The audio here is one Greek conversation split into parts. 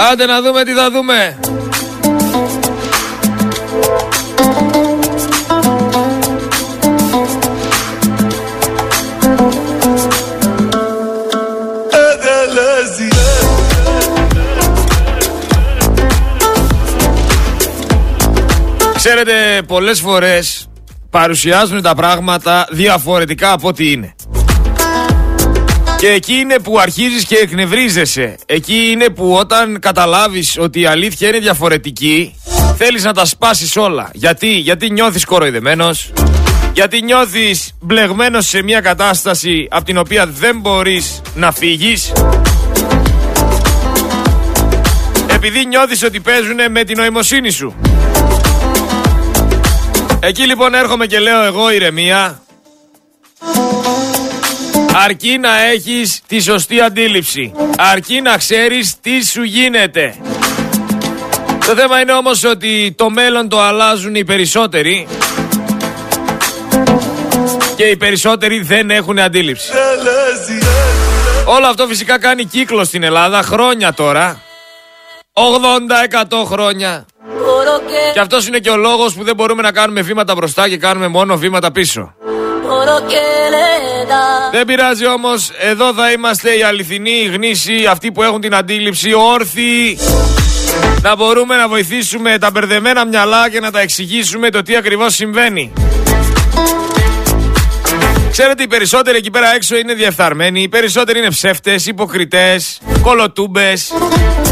Άντε να δούμε τι θα δούμε. Ξέρετε, πολλές φορές παρουσιάζουν τα πράγματα διαφορετικά από ό,τι είναι. Και εκεί είναι που αρχίζεις και εκνευρίζεσαι. Εκεί είναι που όταν καταλάβεις ότι η αλήθεια είναι διαφορετική, θέλεις να τα σπάσεις όλα. Γιατί, γιατί νιώθεις κοροϊδεμένος, γιατί νιώθεις μπλεγμένος σε μια κατάσταση από την οποία δεν μπορείς να φύγεις. Επειδή νιώθεις ότι παίζουν με την νοημοσύνη σου. Εκεί λοιπόν έρχομαι και λέω εγώ ηρεμία. Αρκεί να έχεις τη σωστή αντίληψη. Αρκεί να ξέρεις τι σου γίνεται. Το θέμα είναι όμως ότι το μέλλον το αλλάζουν οι περισσότεροι και οι περισσότεροι δεν έχουν αντίληψη. Όλο αυτό φυσικά κάνει κύκλο στην Ελλάδα χρόνια τώρα. 80-100 χρόνια. Και αυτός είναι και ο λόγος που δεν μπορούμε να κάνουμε βήματα μπροστά και κάνουμε μόνο βήματα πίσω. Δεν πειράζει όμως, εδώ θα είμαστε οι αληθινοί, οι γνήσιοι, αυτοί που έχουν την αντίληψη, όρθιοι. Να μπορούμε να βοηθήσουμε τα μπερδεμένα μυαλά και να τα εξηγήσουμε το τι ακριβώς συμβαίνει. Ξέρετε, οι περισσότεροι εκεί πέρα έξω είναι διεφθαρμένοι. Οι περισσότεροι είναι ψεύτες, υποκριτές, κολοτούμπες.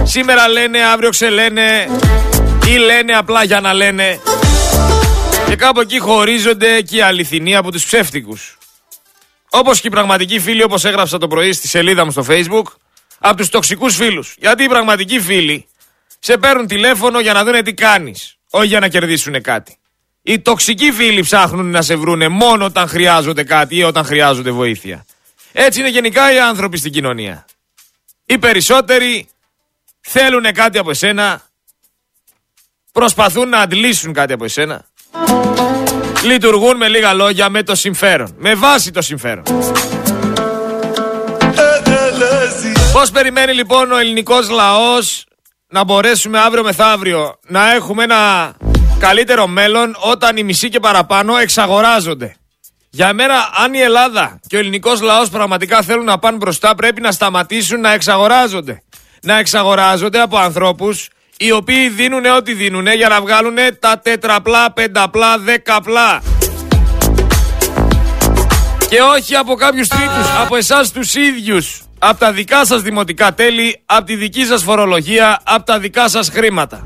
Σήμερα λένε, αύριο ξελένε. Ή λένε απλά για να λένε. Και κάπου εκεί χωρίζονται και οι αληθινοί από τους ψεύτικους. Όπως και οι πραγματικοί φίλοι, όπως έγραψα το πρωί στη σελίδα μου στο Facebook, από τους τοξικούς φίλους. Γιατί οι πραγματικοί φίλοι σε παίρνουν τηλέφωνο για να δουν τι κάνεις, όχι για να κερδίσουν κάτι. Οι τοξικοί φίλοι ψάχνουν να σε βρούνε μόνο όταν χρειάζονται κάτι ή όταν χρειάζονται βοήθεια. Έτσι είναι γενικά οι άνθρωποι στην κοινωνία. Οι περισσότεροι θέλουν κάτι από εσένα, προσπαθούν να αντλήσουν κάτι από εσένα, λειτουργούν με λίγα λόγια με το συμφέρον, με βάση το συμφέρον. Πώς περιμένει λοιπόν ο ελληνικός λαός να μπορέσουμε αύριο μεθαύριο να έχουμε ένα καλύτερο μέλλον όταν οι μισοί και παραπάνω εξαγοράζονται; Για μένα, αν η Ελλάδα και ο ελληνικός λαός πραγματικά θέλουν να πάνε μπροστά, πρέπει να σταματήσουν να εξαγοράζονται. Να εξαγοράζονται από ανθρώπους οι οποίοι δίνουν ό,τι δίνουν για να βγάλουν τα τετραπλά, πενταπλά, δεκαπλά. Και όχι από κάποιους τρίτους, από εσάς τους ίδιους. Από τα δικά σας δημοτικά τέλη, από τη δική σας φορολογία, από τα δικά σας χρήματα.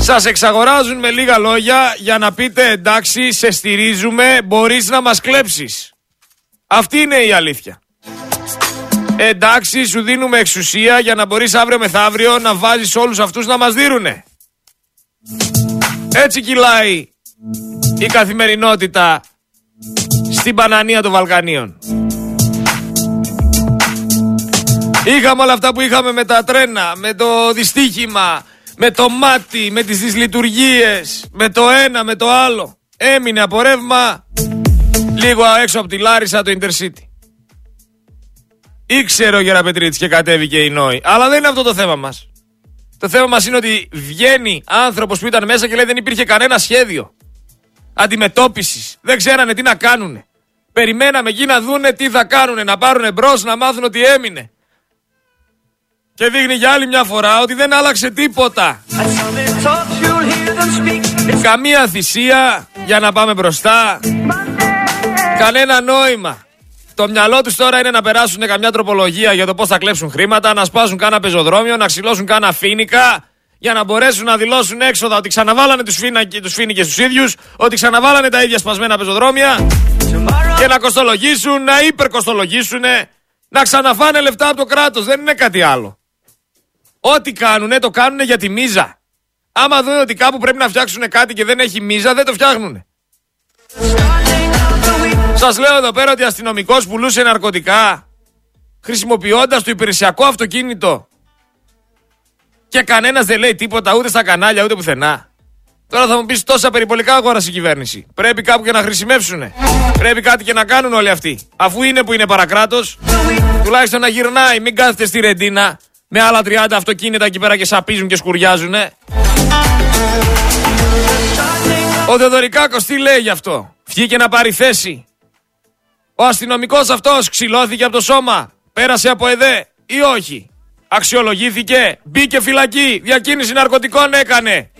Σας εξαγοράζουν με λίγα λόγια για να πείτε εντάξει σε στηρίζουμε μπορείς να μας κλέψεις. Αυτή είναι η αλήθεια. Εντάξει σου δίνουμε εξουσία για να μπορείς αύριο μεθαύριο να βάζεις όλους αυτούς να μας δίνουνε. Έτσι κυλάει η καθημερινότητα στην Πανανία των Βαλκανίων. Είχαμε όλα αυτά που είχαμε με τα τρένα, με το δυστύχημα, με το μάτι, με τις δυσλειτουργίες, με το ένα, με το άλλο. Έμεινε από ρεύμα λίγο έξω από τη Λάρισα το Intercity. Ήξερε ο Γεραπετρίτης και κατέβηκε η Νόη. Αλλά δεν είναι αυτό το θέμα μας. Το θέμα μας είναι ότι βγαίνει άνθρωπος που ήταν μέσα και λέει δεν υπήρχε κανένα σχέδιο αντιμετώπισης. Δεν ξέρανε τι να κάνουνε. Περιμέναμε εκεί να δούνε τι θα κάνουνε, να πάρουνε μπρος, να μάθουν ότι έμεινε. Και δείχνει για άλλη μια φορά ότι δεν άλλαξε τίποτα. Καμία θυσία για να πάμε μπροστά. Κανένα νόημα. Το μυαλό τους τώρα είναι να περάσουν καμιά τροπολογία για το πώς θα κλέψουν χρήματα, να σπάσουν κάνα πεζοδρόμιο, να ξυλώσουν κάνα φίνικα για να μπορέσουν να δηλώσουν έξοδα ότι ξαναβάλανε τους τους φίνικες τους ίδιους, ότι ξαναβάλανε τα ίδια σπασμένα πεζοδρόμια και να κοστολογήσουν, να υπερκοστολογήσουν, να ξαναφάνε λεφτά από το κράτος. Δεν είναι κάτι άλλο. Ό,τι κάνουνε το κάνουνε για τη μίζα. Άμα δουν ότι κάπου πρέπει να φτιάξουν κάτι και δεν έχει μίζα, δεν το φτιάχνουν. Σας λέω εδώ πέρα ότι αστυνομικός πουλούσε ναρκωτικά χρησιμοποιώντας το υπηρεσιακό αυτοκίνητο. Και κανένας δεν λέει τίποτα ούτε στα κανάλια ούτε πουθενά. Τώρα θα μου πεις τόσα περιπολικά αγόρασε η κυβέρνηση. Πρέπει κάπου και να χρησιμεύσουν. Πρέπει κάτι και να κάνουν όλοι αυτοί. Αφού είναι που είναι παρακράτος, τουλάχιστον να γυρνάει. Μην κάθεται στη ρεντίνα Με άλλα 30 αυτοκίνητα εκεί πέρα και σαπίζουν και σκουριάζουνε. Ο Θεοδωρικάκος τι λέει γι' αυτό; Βγήκε να πάρει θέση. Ο αστυνομικός αυτός ξυλώθηκε από το σώμα. Πέρασε από ΕΔΕ ή όχι; Αξιολογήθηκε. Μπήκε φυλακή. Διακίνηση ναρκωτικών έκανε.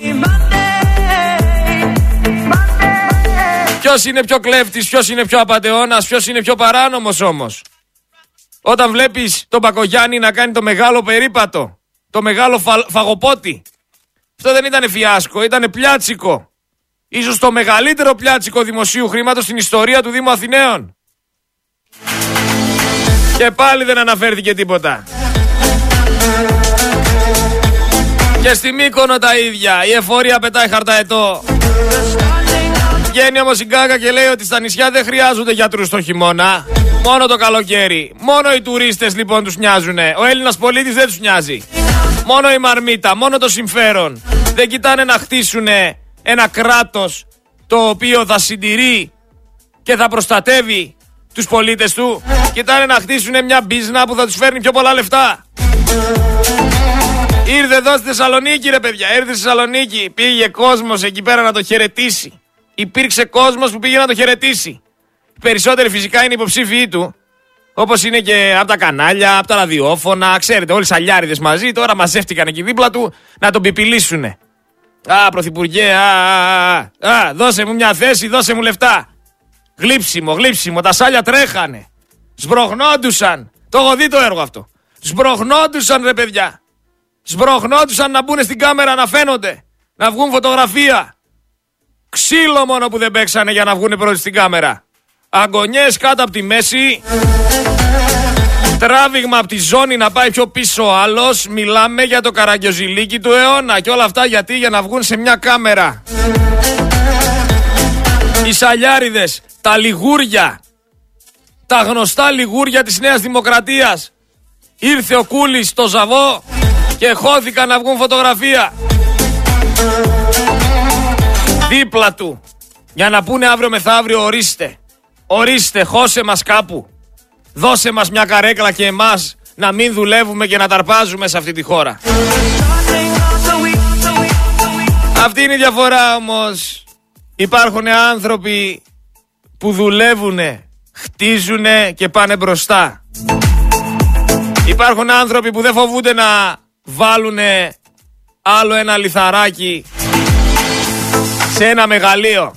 Ποιος είναι πιο κλέφτης, ποιος είναι πιο απαταιώνας, ποιος είναι πιο παράνομος όμως; Όταν βλέπεις τον Πακογιάννη να κάνει το μεγάλο περίπατο, το μεγάλο φα... φαγοπότη. Αυτό δεν ήταν φιάσκο, ήταν πλιάτσικο. Ίσως το μεγαλύτερο πλιάτσικο δημοσίου χρήματος στην ιστορία του Δήμου Αθηναίων. Και πάλι δεν αναφέρθηκε τίποτα. Και στη Μύκονο τα ίδια. Η εφορία πετάει χαρταετό. Βγαίνει όμως η Γκάγκα και λέει ότι στα νησιά δεν χρειάζονται γιατρούς το χειμώνα. Μόνο το καλοκαίρι. Μόνο οι τουρίστες λοιπόν τους νοιάζουν. Ο Έλληνας πολίτης δεν τους νοιάζει. Μόνο η μαρμίτα, μόνο το συμφέρον. Δεν κοιτάνε να χτίσουν ένα κράτος το οποίο θα συντηρεί και θα προστατεύει τους πολίτες του. Κοιτάνε να χτίσουν μια μπίζνα που θα τους φέρνει πιο πολλά λεφτά. Ήρθε εδώ στη Θεσσαλονίκη ρε παιδιά, ήρθε στη Θεσσαλονίκη. Πήγε κόσμος εκεί πέρα να το χαιρετήσει. Υπήρξε κόσμος που πήγε να το χαιρετήσει. Οι περισσότεροι φυσικά είναι υποψήφιοι του. Όπως είναι και από τα κανάλια, από τα ραδιόφωνα. Ξέρετε, όλοι σαλιάριδες μαζί. Τώρα μαζεύτηκαν εκεί δίπλα του να τον πιπιλήσουν. Α, πρωθυπουργέ, α, α, α, α, δώσε μου μια θέση, δώσε μου λεφτά. Γλύψιμο, γλύψιμο. Τα σάλια τρέχανε. Σμπροχνόντουσαν. Το έχω δει το έργο αυτό. Σμπροχνόντουσαν ρε παιδιά. Σμπροχνόντουσαν να μπουν στην κάμερα να φαίνονται. Να βγουν φωτογραφία. Ξύλο μόνο που δεν παίξανε για να βγουν πρώτοι στην κάμερα. Αγωνιές κάτω από τη μέση. Τράβηγμα από τη ζώνη να πάει πιο πίσω ο άλλος. Μιλάμε για το καραγκιοζηλίκι του αιώνα. Και όλα αυτά γιατί; Για να βγουν σε μια κάμερα. Οι σαλιάριδες τα λιγούρια, τα γνωστά λιγούρια της Νέας Δημοκρατίας. Ήρθε ο Κούλης στο Ζαβό και χώθηκαν να βγουν φωτογραφία. Δίπλα του. Για να πούνε αύριο μεθαύριο ορίστε. Ορίστε, χώσε μας κάπου. Δώσε μας μια καρέκλα και εμάς να μην δουλεύουμε και να ταρπάζουμε σε αυτή τη χώρα. Αυτή είναι η διαφορά όμως. Υπάρχουν άνθρωποι που δουλεύουν, χτίζουν και πάνε μπροστά. Υπάρχουν άνθρωποι που δεν φοβούνται να βάλουν άλλο ένα λιθαράκι σε ένα μεγαλείο.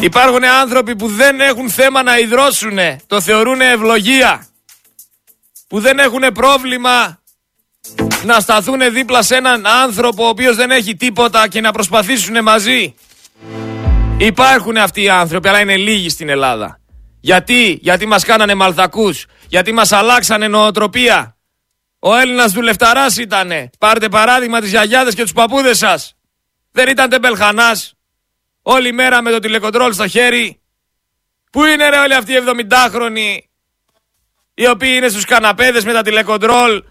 Υπάρχουν άνθρωποι που δεν έχουν θέμα να υδρώσουν, το θεωρούν ευλογία. Που δεν έχουν πρόβλημα να σταθούν δίπλα σε έναν άνθρωπο ο οποίος δεν έχει τίποτα και να προσπαθήσουν μαζί. Υπάρχουν αυτοί οι άνθρωποι, αλλά είναι λίγοι στην Ελλάδα. Γιατί, γιατί μας κάνανε μαλθακούς, γιατί μας αλλάξανε νοοτροπία. Ο Έλληνας δουλευταράς ήτανε. Πάρτε παράδειγμα τις γιαγιάδες και τους παππούδες σας. Δεν ήταν τεμπελχανάς. Όλη μέρα με το τηλεκοντρόλ στο χέρι. Πού είναι ρε όλοι αυτοί οι 70χρονοι οι οποίοι είναι στους καναπέδες με τα τηλεκοντρόλ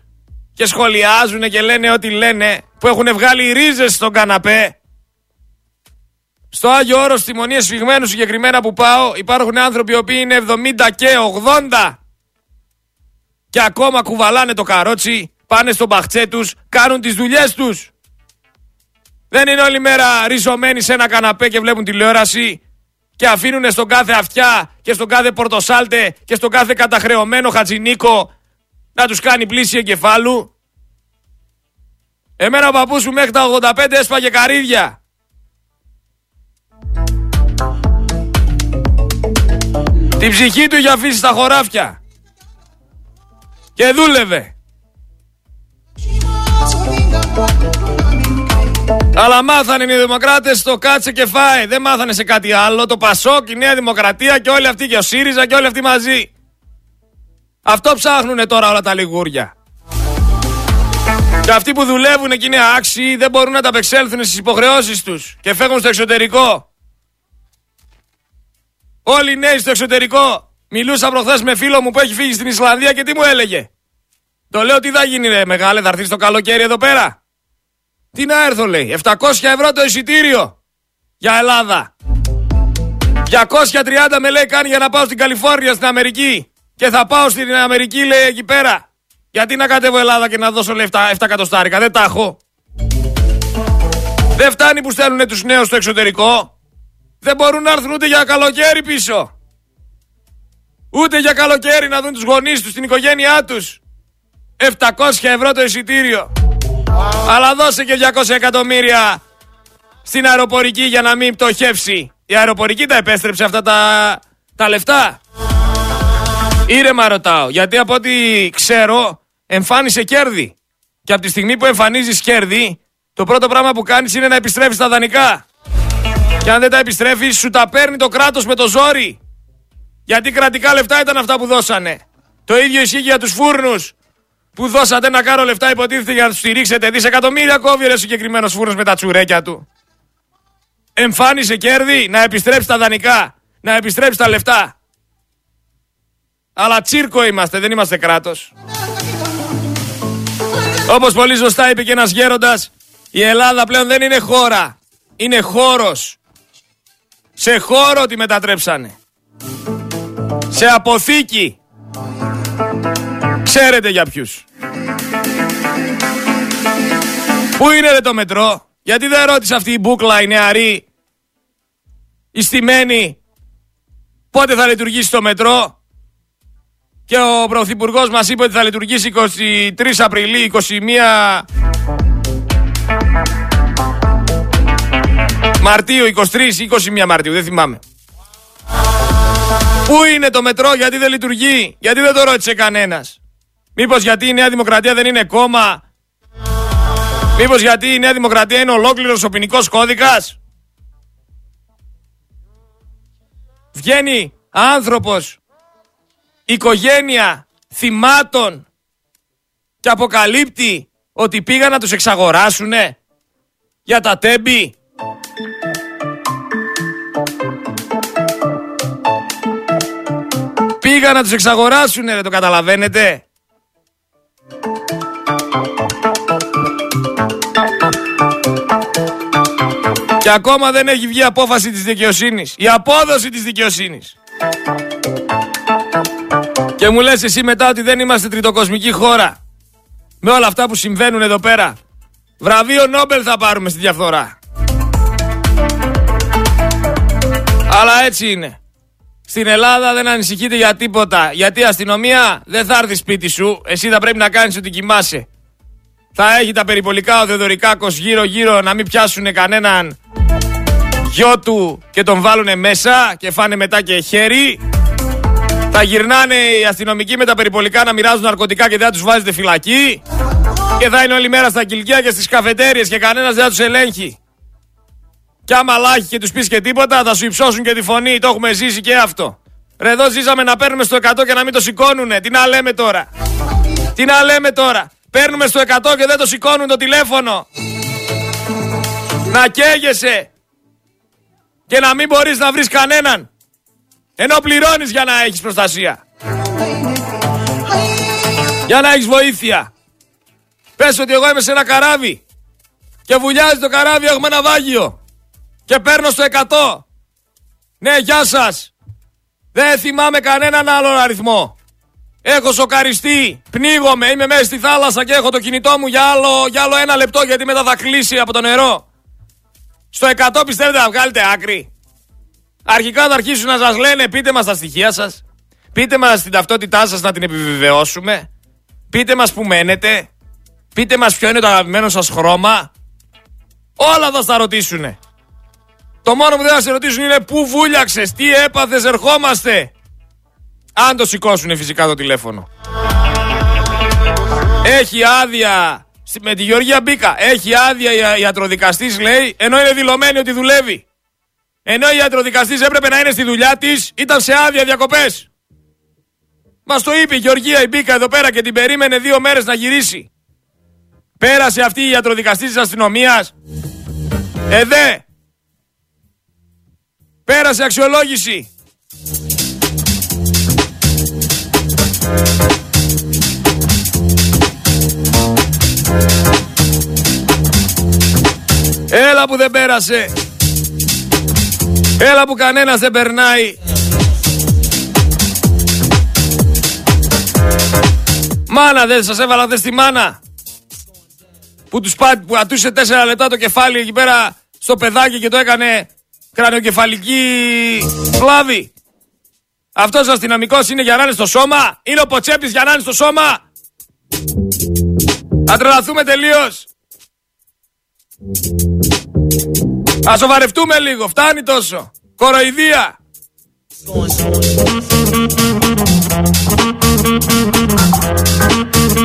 και σχολιάζουν και λένε ό,τι λένε που έχουν βγάλει ρίζες στον καναπέ. Στο Άγιο Όρος στη Μονή Εσφυγμένου συγκεκριμένα που πάω υπάρχουν άνθρωποι οι οποίοι είναι 70 και 80 και ακόμα κουβαλάνε το καρότσι, πάνε στον παχτσέ τους, κάνουν τις δουλειές τους. Δεν είναι όλη μέρα ριζωμένοι σε ένα καναπέ και βλέπουν τηλεόραση και αφήνουν στον κάθε αυτιά και στον κάθε πορτοσάλτε και στον κάθε καταχρεωμένο χατζινίκο να τους κάνει πλήση εγκεφάλου. Εμένα ο παππούς μου μέχρι τα 85 έσπαγε καρύδια. Την ψυχή του είχε αφήσει στα χωράφια. Και δούλευε. Αλλά μάθανε οι δημοκράτες το κάτσε και φάει. Δεν μάθανε σε κάτι άλλο. Το Πασόκ, η Νέα Δημοκρατία και όλοι αυτοί και ο ΣΥΡΙΖΑ και όλοι αυτοί μαζί. Αυτό ψάχνουν τώρα όλα τα λιγούρια. Και αυτοί που δουλεύουν και είναι άξιοι δεν μπορούν να τα απεξέλθουν στις υποχρεώσεις τους και φεύγουν στο εξωτερικό. Όλοι οι νέοι στο εξωτερικό. Μιλούσα προχθές με φίλο μου που έχει φύγει στην Ισλανδία και τι μου έλεγε. Το λέω τι θα γίνει ρε μεγάλε, θα έρθεις το καλοκαίρι εδώ πέρα; Τι να έρθω λέει, 700 ευρώ το εισιτήριο για Ελλάδα. 230 με λέει κάνει για να πάω στην Καλιφόρνια στην Αμερική. Και θα πάω στην Αμερική, λέει εκεί πέρα. Γιατί να κατέβω Ελλάδα και να δώσω λεφτά 7 εκατοστάρικα. Δεν τα έχω. Δεν φτάνει που στέλνουν τους νέους στο εξωτερικό. Δεν μπορούν να έρθουν ούτε για καλοκαίρι πίσω. Ούτε για καλοκαίρι να δουν τους γονείς τους, την οικογένειά τους. 700 ευρώ το εισιτήριο. Αλλά δώσε και 200 εκατομμύρια στην αεροπορική για να μην πτωχεύσει. Η αεροπορική τα επέστρεψε αυτά τα, τα λεφτά. Ήρεμα ρωτάω, γιατί από ό,τι ξέρω εμφάνισε κέρδη. Και από τη στιγμή που εμφανίζεις κέρδη, το πρώτο πράγμα που κάνεις είναι να επιστρέφεις τα δανεικά. Και αν δεν τα επιστρέφεις, σου τα παίρνει το κράτος με το ζόρι. Γιατί κρατικά λεφτά ήταν αυτά που δώσανε. Το ίδιο ισχύει για τους φούρνους που δώσατε ένα κάρο λεφτά υποτίθεται για να τους στηρίξετε. Δισεκατομμύρια κόβει ο συγκεκριμένος φούρνος με τα τσουρέκια του. Εμφάνισε κέρδη να επιστρέψει τα δανεικά, να επιστρέψει τα λεφτά. Αλλά τσίρκο είμαστε, δεν είμαστε κράτος. Όπως πολύ σωστά είπε και ένας γέροντας, η Ελλάδα πλέον δεν είναι χώρα, είναι χώρος. Σε χώρο τη μετατρέψανε. Σε αποθήκη. Ξέρετε για ποιους. Πού είναι ρε το μετρό, γιατί δεν ρώτησε αυτή η μπούκλα η νεαρή, η στημένη, πότε θα λειτουργήσει το μετρό; Και ο Πρωθυπουργός μας είπε ότι θα λειτουργήσει 23 Απριλίου, 21 Μαρτίου, 23 ή 21 Μαρτίου, δεν θυμάμαι. Πού είναι το μετρό, γιατί δεν λειτουργεί, γιατί δεν το ρώτησε κανένας. Μήπως γιατί η Νέα Δημοκρατία δεν είναι κόμμα. Μήπως γιατί η Νέα Δημοκρατία είναι ολόκληρος ο ποινικός κώδικας. Βγαίνει άνθρωπος, οικογένεια θυμάτων και αποκαλύπτει ότι πήγαν να τους εξαγοράσουνε για τα τέμπη. Πήγαν να τους εξαγοράσουνε, ρε, το καταλαβαίνετε. Και ακόμα δεν έχει βγει απόφαση της δικαιοσύνης. Η απόδοση της δικαιοσύνης. Και μου λες εσύ μετά ότι δεν είμαστε τριτοκοσμική χώρα. Με όλα αυτά που συμβαίνουν εδώ πέρα. Βραβείο Νόμπελ θα πάρουμε στη διαφθορά. Αλλά έτσι είναι. Στην Ελλάδα δεν ανησυχείτε για τίποτα. Γιατί η αστυνομία δεν θα έρθει σπίτι σου. Εσύ θα πρέπει να κάνεις ότι κοιμάσαι. Θα έχει τα περιπολικά ο Θεοδωρικάκος γύρω γύρω να μην πιάσουν κανέναν γιο του και τον βάλουν μέσα και φάνε μετά και χέρι. Θα γυρνάνε οι αστυνομικοί με τα περιπολικά να μοιράζουν ναρκωτικά και δεν θα τους βάζετε φυλακή. Και θα είναι όλη μέρα στα κυλκιά και στις καφετέρειες και κανένας δεν θα τους ελέγχει. Κι άμα λάχει και τους πεις και τίποτα, θα σου υψώσουν και τη φωνή. Το έχουμε ζήσει και αυτό. Ρε εδώ ζήσαμε να παίρνουμε στο 100 και να μην το σηκώνουνε. Τι να λέμε τώρα; Τι να λέμε τώρα; Παίρνουμε στο 100 και δεν το σηκώνουν το τηλέφωνο. Να καίγεσαι. Και να μην μπορείς να βρεις κανέναν. Ενώ πληρώνεις για να έχεις προστασία. Για να έχεις βοήθεια. Πες ότι εγώ είμαι σε ένα καράβι. Και βουλιάζει το καράβι, έχουμε ένα βάγιο. Και παίρνω στο 100. Ναι, γεια σας. Δεν θυμάμαι κανέναν άλλον αριθμό. Έχω σοκαριστεί, πνίγομαι, είμαι μέσα στη θάλασσα και έχω το κινητό μου για άλλο, για άλλο ένα λεπτό γιατί μετά θα κλείσει από το νερό. Στο 100 πιστεύετε να βγάλετε άκρη. Αρχικά θα αρχίσουν να σας λένε πείτε μας τα στοιχεία σας. Πείτε μας την ταυτότητά σας να την επιβεβαιώσουμε. Πείτε μας που μένετε. Πείτε μας ποιο είναι το αγαπημένο σας χρώμα. Όλα θα στα ρωτήσουνε. Το μόνο που δεν θα σε ρωτήσουν είναι πού βούλιαξες, τι έπαθες, ερχόμαστε. Αν το σηκώσουν φυσικά το τηλέφωνο. Έχει άδεια. Με τη Γεωργία Μπίκα. Έχει άδεια ιατροδικαστής, λέει, ενώ είναι δηλωμένη ότι δουλεύει. Ενώ η ιατροδικαστής έπρεπε να είναι στη δουλειά της, ήταν σε άδεια διακοπές. Μας το είπε η Γεωργία η Μπίκα εδώ πέρα και την περίμενε δύο μέρες να γυρίσει. Πέρασε αυτή η ιατροδικαστής της αστυνομίας. Εδέ. Πέρασε αξιολόγηση. Έλα που δεν πέρασε. Έλα που κανένας δεν περνάει. Μάνα δεν σας έβαλα δες στη μάνα. Που τους πά, που ατούσε τέσσερα λεπτά το κεφάλι εκεί πέρα στο παιδάκι και το έκανε κρανιοκεφαλική βλάβη. Αυτός ο αστυνομικός είναι για να είναι στο σώμα; Είναι ο Ποτσέπης για να είναι στο σώμα; Θα τρελαθούμε τελείως. Α σοβαρευτούμε λίγο, φτάνει τόσο. Κοροϊδία.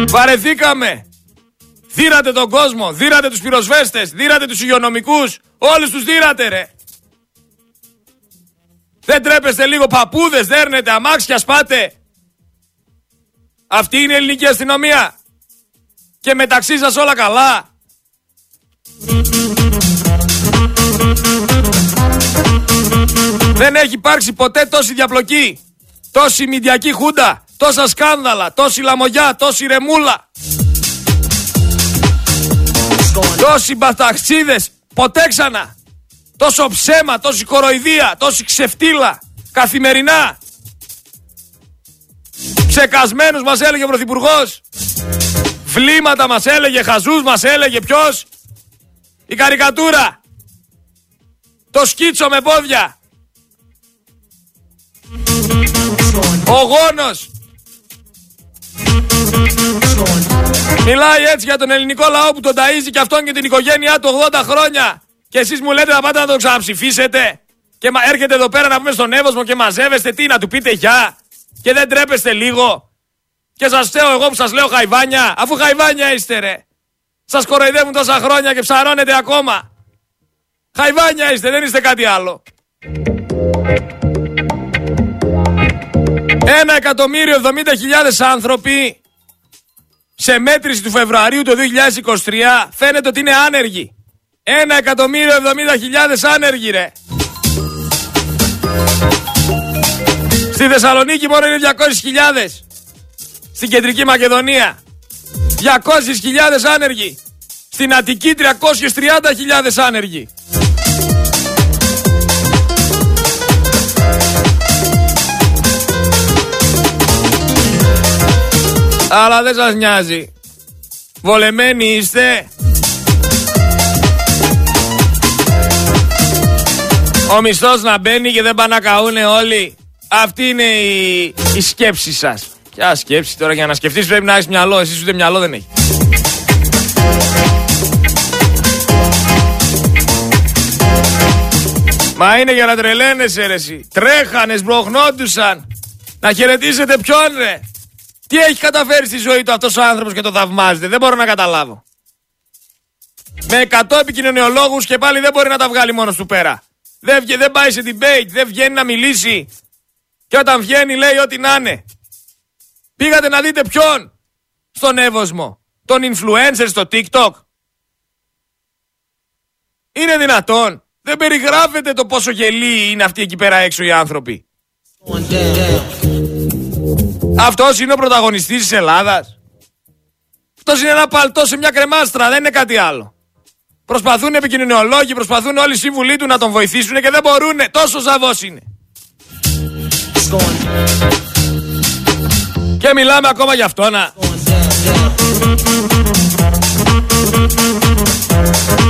Βαρεθήκαμε. Δύρατε τον κόσμο, δύρατε τους πυροσβέστες, δύρατε τους υγειονομικούς, όλους τους δύρατε ρε. Δεν τρέπεστε λίγο παππούδες, δέρνετε, αμάξια σπάτε. Αυτή είναι η ελληνική αστυνομία. Και μεταξύ σας όλα καλά. Δεν έχει υπάρξει ποτέ τόση διαπλοκή. Τόση μηντιακή χούντα. Τόσα σκάνδαλα. Τόση λαμογιά. Τόση ρεμούλα. Τόσοι μπαταξίδες. Ποτέ ξανά. Τόσο ψέμα. Τόση κοροϊδία. Τόση ξεφτύλα. Καθημερινά. Ψεκασμένους μας έλεγε ο Πρωθυπουργός. Βλήματα μας έλεγε. Χαζούς μας έλεγε. Ποιος. Η καρικατούρα. Το σκίτσο με πόδια. Ο γόνος. Μιλάει έτσι για τον ελληνικό λαό που τον ταΐζει και αυτόν και την οικογένειά του 80 χρόνια. Και εσείς μου λέτε να πάτε να τον ξαναψηφίσετε. Και έρχεται εδώ πέρα να πούμε στον Εύωσμο και μαζεύεστε τι να του πείτε γεια. Και δεν τρέπεστε λίγο. Και σας φταίω εγώ που σας λέω χαϊβάνια. Αφού χαϊβάνια είστε ρε. Σας κοροϊδεύουν τόσα χρόνια και ψαρώνετε ακόμα. Χαϊβάνια είστε, δεν είστε κάτι άλλο. Ένα εκατομμύριο εβδομήντα χιλιάδες άνθρωποι σε μέτρηση του Φεβρουαρίου του 2023 φαίνεται ότι είναι άνεργοι. Ένα εκατομμύριο εβδομήντα χιλιάδες άνεργοι ρε. Στη Θεσσαλονίκη μόνο είναι 200 χιλιάδες. Στην Κεντρική Μακεδονία 200.000 άνεργοι. Στην Αττική 330.000 άνεργοι. Αλλά δεν σας νοιάζει. Βολεμένοι είστε. Ο μισθός να μπαίνει και δεν πάνε να καούνε όλοι. Αυτή είναι η, η σκέψη σας. Ποια σκέψη τώρα για να σκεφτείς πρέπει να έχεις μυαλό. Εσείς ούτε μυαλό δεν έχει. Μα είναι για να τρελαίνεσαι ρε εσύ. Τρέχανες, σμπροχνόντουσαν. Να χαιρετήσετε ποιον ρε. Τι έχει καταφέρει στη ζωή του αυτός ο άνθρωπος και το θαυμάζετε. Δεν μπορώ να καταλάβω. Με 100 επικοινωνιολόγους και πάλι δεν μπορεί να τα βγάλει μόνος του πέρα. Δεν, δεν πάει σε debate, δεν βγαίνει να μιλήσει. Και όταν βγαίνει λέει ό,τι να είναι. Πήγατε να δείτε ποιον; Στον Εύωσμο. Τον influencer στο TikTok. Είναι δυνατόν. Δεν περιγράφεται το πόσο γελοί είναι αυτοί εκεί πέρα έξω οι άνθρωποι. Αυτός είναι ο πρωταγωνιστής της Ελλάδας. Αυτός είναι ένα παλτό σε μια κρεμάστρα, δεν είναι κάτι άλλο. Προσπαθούν επικοινωνιολόγοι, προσπαθούν όλοι οι σύμβουλοι του να τον βοηθήσουν και δεν μπορούν. Τόσο ζαβός είναι. Και μιλάμε ακόμα για αυτό να...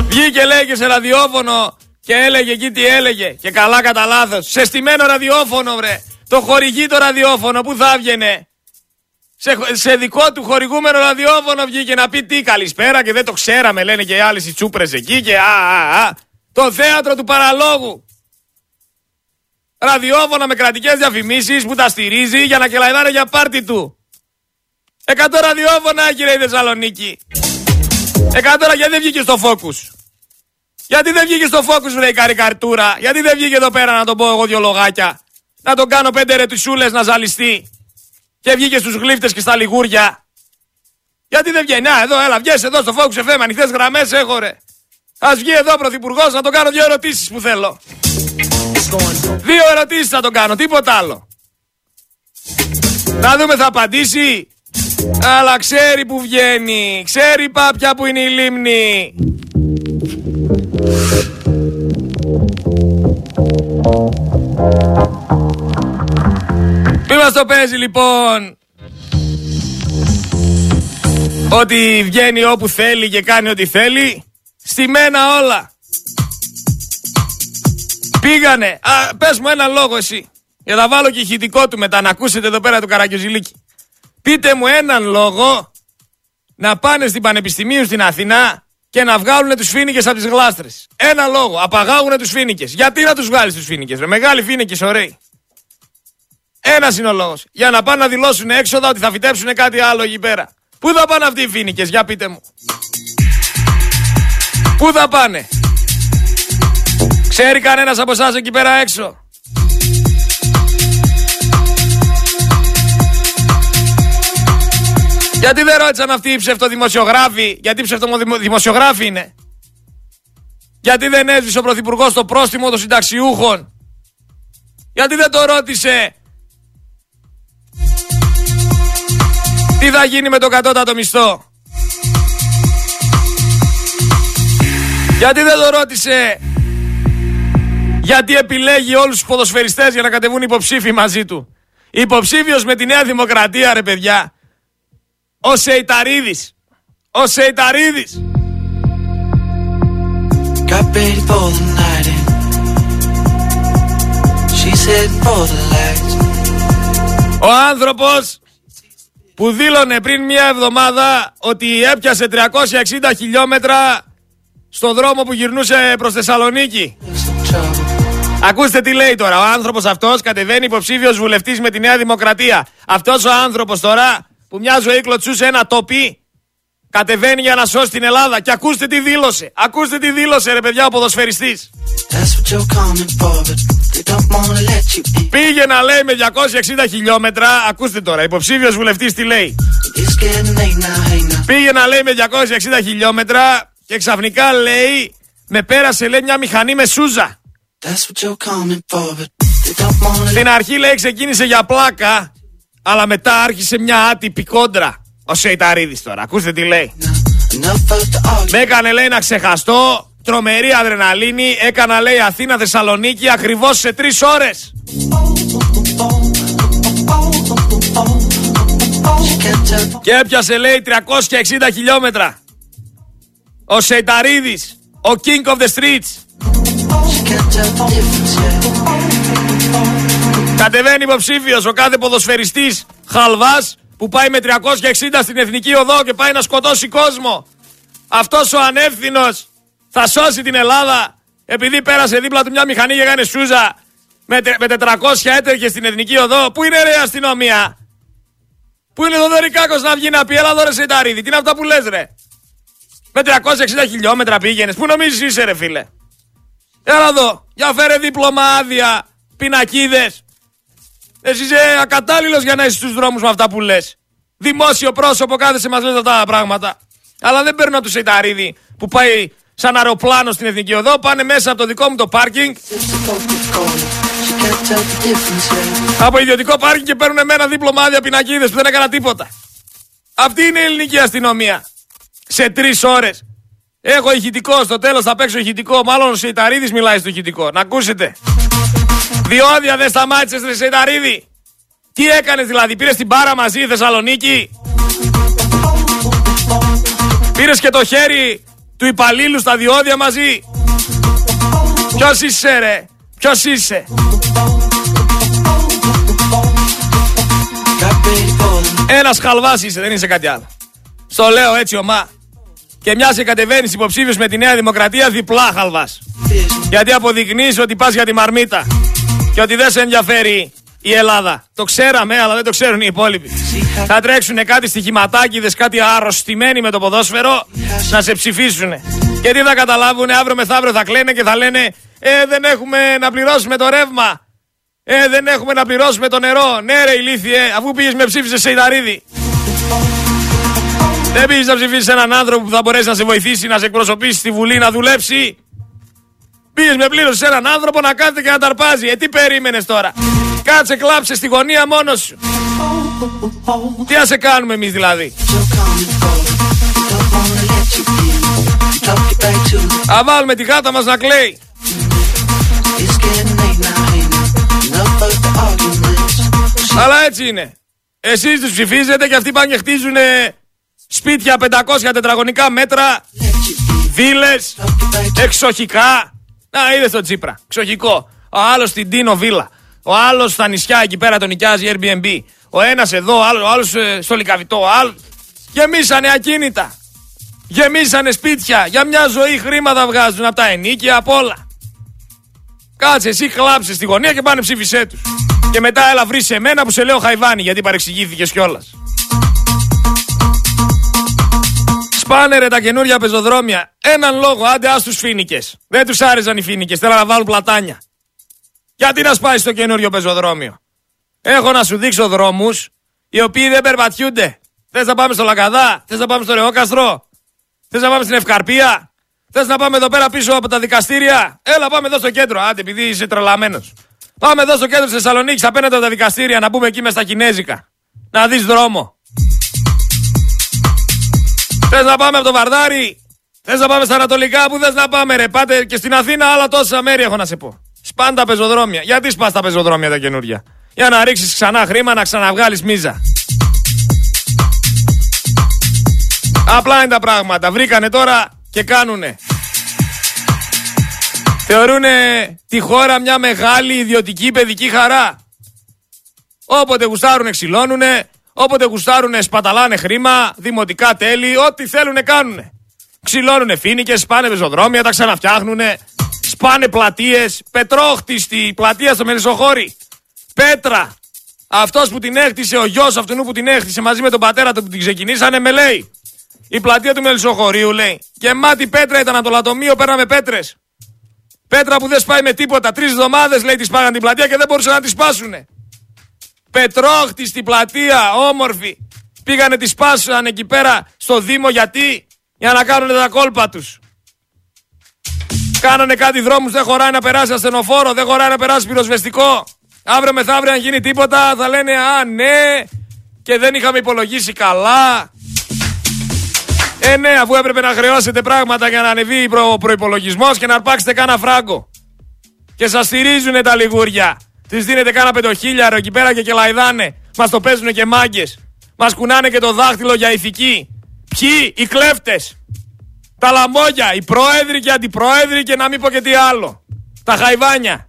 Βγήκε λέει και σε ραδιόφωνο και έλεγε εκεί τι έλεγε. Και καλά κατά λάθος. Σε στημένο ραδιόφωνο βρε. Το χορηγεί το ραδιόφωνο. Πού θα έβγαινε; Σε, σε δικό του χορηγούμενο ραδιόφωνο βγήκε να πει τι καλησπέρα και δεν το ξέραμε λένε και οι άλλες οι τσούπρες εκεί και α, α, α. Το θέατρο του παραλόγου. Ραδιόφωνα με κρατικές διαφημίσεις που τα στηρίζει για να κελαϊδάρει για πάρτι του. Εκατό ραδιόφωνα έχει η Θεσσαλονίκη. Εκατό γιατί δεν βγήκε στο Focus; Γιατί δεν βγήκε στο Focus βρε η καρικαρτούρα; Γιατί δεν βγήκε εδώ πέρα να τον πω εγώ δυο λογάκια; Να τον κάνω πέντε ρετουσούλες να ζαλιστεί. Και βγήκε στους γλύφτες και στα λιγούρια. Γιατί δεν βγαίνει; Α, εδώ, έλα, βγες εδώ στο Focus FM. Ανοιχτές γραμμές έχω ρε. Ας βγει εδώ ο Πρωθυπουργός να τον κάνω δύο ερωτήσεις που θέλω. Δύο ερωτήσεις θα τον κάνω, τίποτα άλλο. Να δούμε θα απαντήσει. Αλλά ξέρει που βγαίνει. Ξέρει πάπια που είναι η λίμνη. Το παίζει λοιπόν. Ότι βγαίνει όπου θέλει και κάνει ό,τι θέλει. Στη μένα όλα. Πήγανε. Α, πες μου ένα λόγο εσύ. Για να βάλω και ηχητικό του μετά να ακούσετε εδώ πέρα του Καραγκιουζηλίκη. Πείτε μου έναν λόγο να πάνε στην Πανεπιστημίου στην Αθηνά και να βγάλουν τους φίνικες από τις γλάστρες. Ένα λόγο. Απαγάγουν τους φίνικες. Γιατί να τους βγάλεις τους φίνικες, με μεγάλοι φίνικες, ωραίοι. Ένας είναι ο λόγος. Για να πάνε να δηλώσουν έξοδα ότι θα φυτέψουν κάτι άλλο εκεί πέρα. Πού θα πάνε αυτοί οι φίνικε, για πείτε μου. Πού θα πάνε. Ξέρει κανένας από εσάς εκεί πέρα έξω. Γιατί δεν ρώτησαν αυτοί οι ψευτοδημοσιογράφοι, γιατί ψευτοδημοσιογράφοι είναι. Γιατί δεν έσβησε ο Πρωθυπουργός το πρόστιμο των συνταξιούχων. Γιατί δεν το ρώτησε. Τι θα γίνει με το κατώτατο μισθό; Γιατί δεν το ρώτησε; Γιατί επιλέγει όλους τους ποδοσφαιριστές για να κατεβούν υποψήφοι μαζί του; Υποψήφιος με τη Νέα Δημοκρατία ρε παιδιά ο Σεϊταρίδης. Ο Σεϊταρίδης. Ο άνθρωπος που δήλωνε πριν μια εβδομάδα ότι έπιασε 360 χιλιόμετρα στο δρόμο που γυρνούσε προς Θεσσαλονίκη. Ακούστε τι λέει τώρα. Ο άνθρωπος αυτός κατεβαίνει υποψήφιος βουλευτής με τη Νέα Δημοκρατία. Αυτός ο άνθρωπος τώρα που μια ζωή κλωτσούσε ένα τοπί, κατεβαίνει για να σώσει την Ελλάδα. Και ακούστε τι δήλωσε. Ακούστε τι δήλωσε, ρε παιδιά, ο ποδοσφαιριστής. Πήγε να λέει με 260 χιλιόμετρα. Ακούστε τώρα, υποψήφιος βουλευτής τι λέει. Πήγε να λέει με 260 χιλιόμετρα και ξαφνικά λέει με πέρασε λέει μια μηχανή με σούζα. Στην αρχή λέει ξεκίνησε για πλάκα αλλά μετά άρχισε μια άτυπη κόντρα. Ο Σεϊταρίδης τώρα. Ακούστε τι λέει. Με έκανε λέει να ξεχαστώ. Τρομερή αδρεναλίνη. Έκανα λέει Αθήνα Θεσσαλονίκη ακριβώς σε τρεις ώρες. Και έπιασε λέει 360 χιλιόμετρα. Ο Σεϊταρίδης. Ο King of the Streets. Κατεβαίνει υποψήφιος ο κάθε ποδοσφαιριστής χαλβάς που πάει με 360 στην εθνική οδό και πάει να σκοτώσει κόσμο. Αυτός ο ανεύθυνος θα σώσει την Ελλάδα επειδή πέρασε δίπλα του μια μηχανή και έκανε σούζα με, με 400 έτρεχε στην εθνική οδό. Πού είναι ρε η αστυνομία; Πού είναι ο Δωρικάκο να βγει να πει Ελά δώρε σε Τι είναι αυτά που λες, ρε; Με 360 χιλιόμετρα πήγαινες. Πού νομίζεις είσαι ρε φίλε; Έλα εδώ. Για φέρε δίπλωμα άδεια. Πινακίδες. Εσύ είσαι ακατάλληλος για να είσαι στους δρόμους με αυτά που λες. Δημόσιο πρόσωπο κάθεσαι μας λες αυτά τα πράγματα. Αλλά δεν παίρνω τους Σεϊταρίδη που πάει σαν αεροπλάνο στην εθνική οδό. Πάνε μέσα από το δικό μου το πάρκινγκ. Από ιδιωτικό πάρκινγκ και παίρνουν εμένα δίπλωμα άδεια πινακίδες που δεν έκανα τίποτα. Αυτή είναι η ελληνική αστυνομία. Σε τρεις ώρες. Έχω ηχητικό, στο τέλος θα παίξω ηχητικό. Μάλλον ο Σεϊταρίδη μιλάει στο ηχητικό. Να ακούσετε. Διόδια δεν σταμάτησες ρε Σεϊταρίδη. Τι έκανες δηλαδή, πήρες την μπάρα μαζί Θεσσαλονίκη; Πήρες και το χέρι του υπαλλήλου στα διόδια μαζί. Ποιος είσαι ρε, ποιος είσαι; Ένας χαλβάς είσαι, δεν είσαι κάτι άλλο. Στο λέω έτσι ομά. Και μιας σε κατεβαίνεις υποψήφιος με τη Νέα Δημοκρατία διπλά χαλβάς. Γιατί αποδεικνύεις ότι πας για τη μαρμίτα και ότι δεν σε ενδιαφέρει η Ελλάδα. Το ξέραμε, αλλά δεν το ξέρουν οι υπόλοιποι. Θα τρέξουν κάτι στοιχηματάκιδες, κάτι αρρωστημένοι με το ποδόσφαιρο να σε ψηφίσουν. Και τι θα καταλάβουν, αύριο μεθαύριο θα κλαίνε και θα λένε Ε, δεν έχουμε να πληρώσουμε το ρεύμα. Ε, δεν έχουμε να πληρώσουμε το νερό. Ναι, ρε ηλίθιε, αφού πήγες με ψήφισες σε Ιδαρίδη. Δεν πήγες να ψηφίσεις έναν άνθρωπο που θα μπορέσει να σε βοηθήσει να σε εκπροσωπήσει στη Βουλή να δουλέψει. Πήγε με πλήρωση έναν άνθρωπο να κάθεται και να ταρπάζει. Ε, τι περίμενες τώρα; Κάτσε, κλάψε στη γωνία μόνος σου. Τι να σε κάνουμε εμείς δηλαδή; Α βάλουμε τη γάτα μας να κλαίει. Αλλά έτσι είναι. Εσείς τους ψηφίζετε και αυτοί πάνε και χτίζουν Σπίτια 500 τετραγωνικά μέτρα, βίλε, εξοχικά. Να είδε το Τσίπρα, εξοχικό. Ο άλλος στην Τίνο Βίλα. Ο άλλος στα νησιά εκεί πέρα τον νοικιάζει Airbnb. Ο ένας εδώ, ο άλλος ε, στο Λικαβιτό. Ο άλλο. Γεμίσανε ακίνητα. Γεμίσανε σπίτια. Για μια ζωή χρήματα βγάζουν από τα ενίκια, από όλα. Κάτσε εσύ, χλάψε στη γωνία και πάνε ψήφισέ τους. Και μετά έλα βρεις σε μένα που σε λέω Χαϊβάνι γιατί παρεξηγήθηκες κιόλας. Σπάνε ρε τα καινούργια πεζοδρόμια. Έναν λόγο, άντε ας τους φίνικε. Δεν τους άρεσαν οι φίνικε, θέλουν να βάλουν πλατάνια. Γιατί να σπάει στο καινούριο πεζοδρόμιο; Έχω να σου δείξω δρόμους οι οποίοι δεν περπατιούνται. Θες να πάμε στο Λακαδά, θες να πάμε στο Ρεόκαστρο, θες να πάμε στην Ευκαρπία, θες να πάμε εδώ πέρα πίσω από τα δικαστήρια. Έλα, πάμε εδώ στο κέντρο. Άντε, επειδή είσαι τρελαμένος. Πάμε εδώ στο κέντρο τη Θεσσαλονίκη, απέναντι από τα δικαστήρια, να μπούμε εκεί μες στα Κινέζικα. Να δεις δρόμο. Θες να πάμε από το Βαρδάρι, θες να πάμε στα Ανατολικά, που θες να πάμε, ρε; Πάτε και στην Αθήνα, άλλα τόσα μέρη έχω να σε πω. Σπάν τα πεζοδρόμια. Γιατί σπάς τα πεζοδρόμια τα καινούρια; Για να ρίξεις ξανά χρήμα να ξαναβγάλεις μίζα. Απλά είναι τα πράγματα. Βρήκανε τώρα και κάνουνε. Θεωρούνε τη χώρα μια μεγάλη ιδιωτική παιδική χαρά. Όποτε γουστάρουν ξυλώνουνε, όποτε γουστάρουν σπαταλάνε χρήμα, δημοτικά τέλη, ό,τι θέλουν κάνουνε. Ξυλώνουνε φίνικες, σπάνε πεζοδρόμια, τα ξαναφτιάχνουνε, σπάνε πλατείες, πετρόχτιστη πλατεία στο Μελισσοχώρι. Πέτρα. Αυτός που την έκτισε, ο γιος αυτού που την έκτισε μαζί με τον πατέρα του που την ξεκινήσανε, με λέει. Η πλατεία του Μελισσοχωρίου λέει. Γεμάτη πέτρα ήταν από το λατομείο, πέραμε πέτρες. Πέτρα που δεν σπάει με τίποτα. Τρεις εβδομάδες λέει της σπάγαν την πλατεία και δεν μπορούσαν να τη σπάσουνε. Πετρόχτη στην πλατεία, όμορφη. Πήγανε τη σπάσαν εκεί πέρα στο Δήμο γιατί; Για να κάνουν τα κόλπα τους. Κάνανε κάτι δρόμους, δεν χωράει να περάσει ασθενοφόρο, δεν χωράει να περάσει πυροσβεστικό. Αύριο μεθαύριο, αν γίνει τίποτα, θα λένε Α, ναι, και δεν είχαμε υπολογίσει καλά. Ε, ναι, αφού έπρεπε να χρεώσετε πράγματα για να ανεβεί ο προπολογισμό και να αρπάξετε κάνα φράγκο. Και σας στηρίζουν τα λιγούρια. Της δίνετε κάνα πεντοχίλιαρο εκεί πέρα και κελαϊδάνε. Μας το παίζουν και μάγκες. Μας κουνάνε και το δάχτυλο για ηθική. Ποιοι, οι κλέφτες. Τα λαμόγια, οι πρόεδροι και οι αντιπρόεδροι και να μην πω και τι άλλο. Τα χαϊβάνια.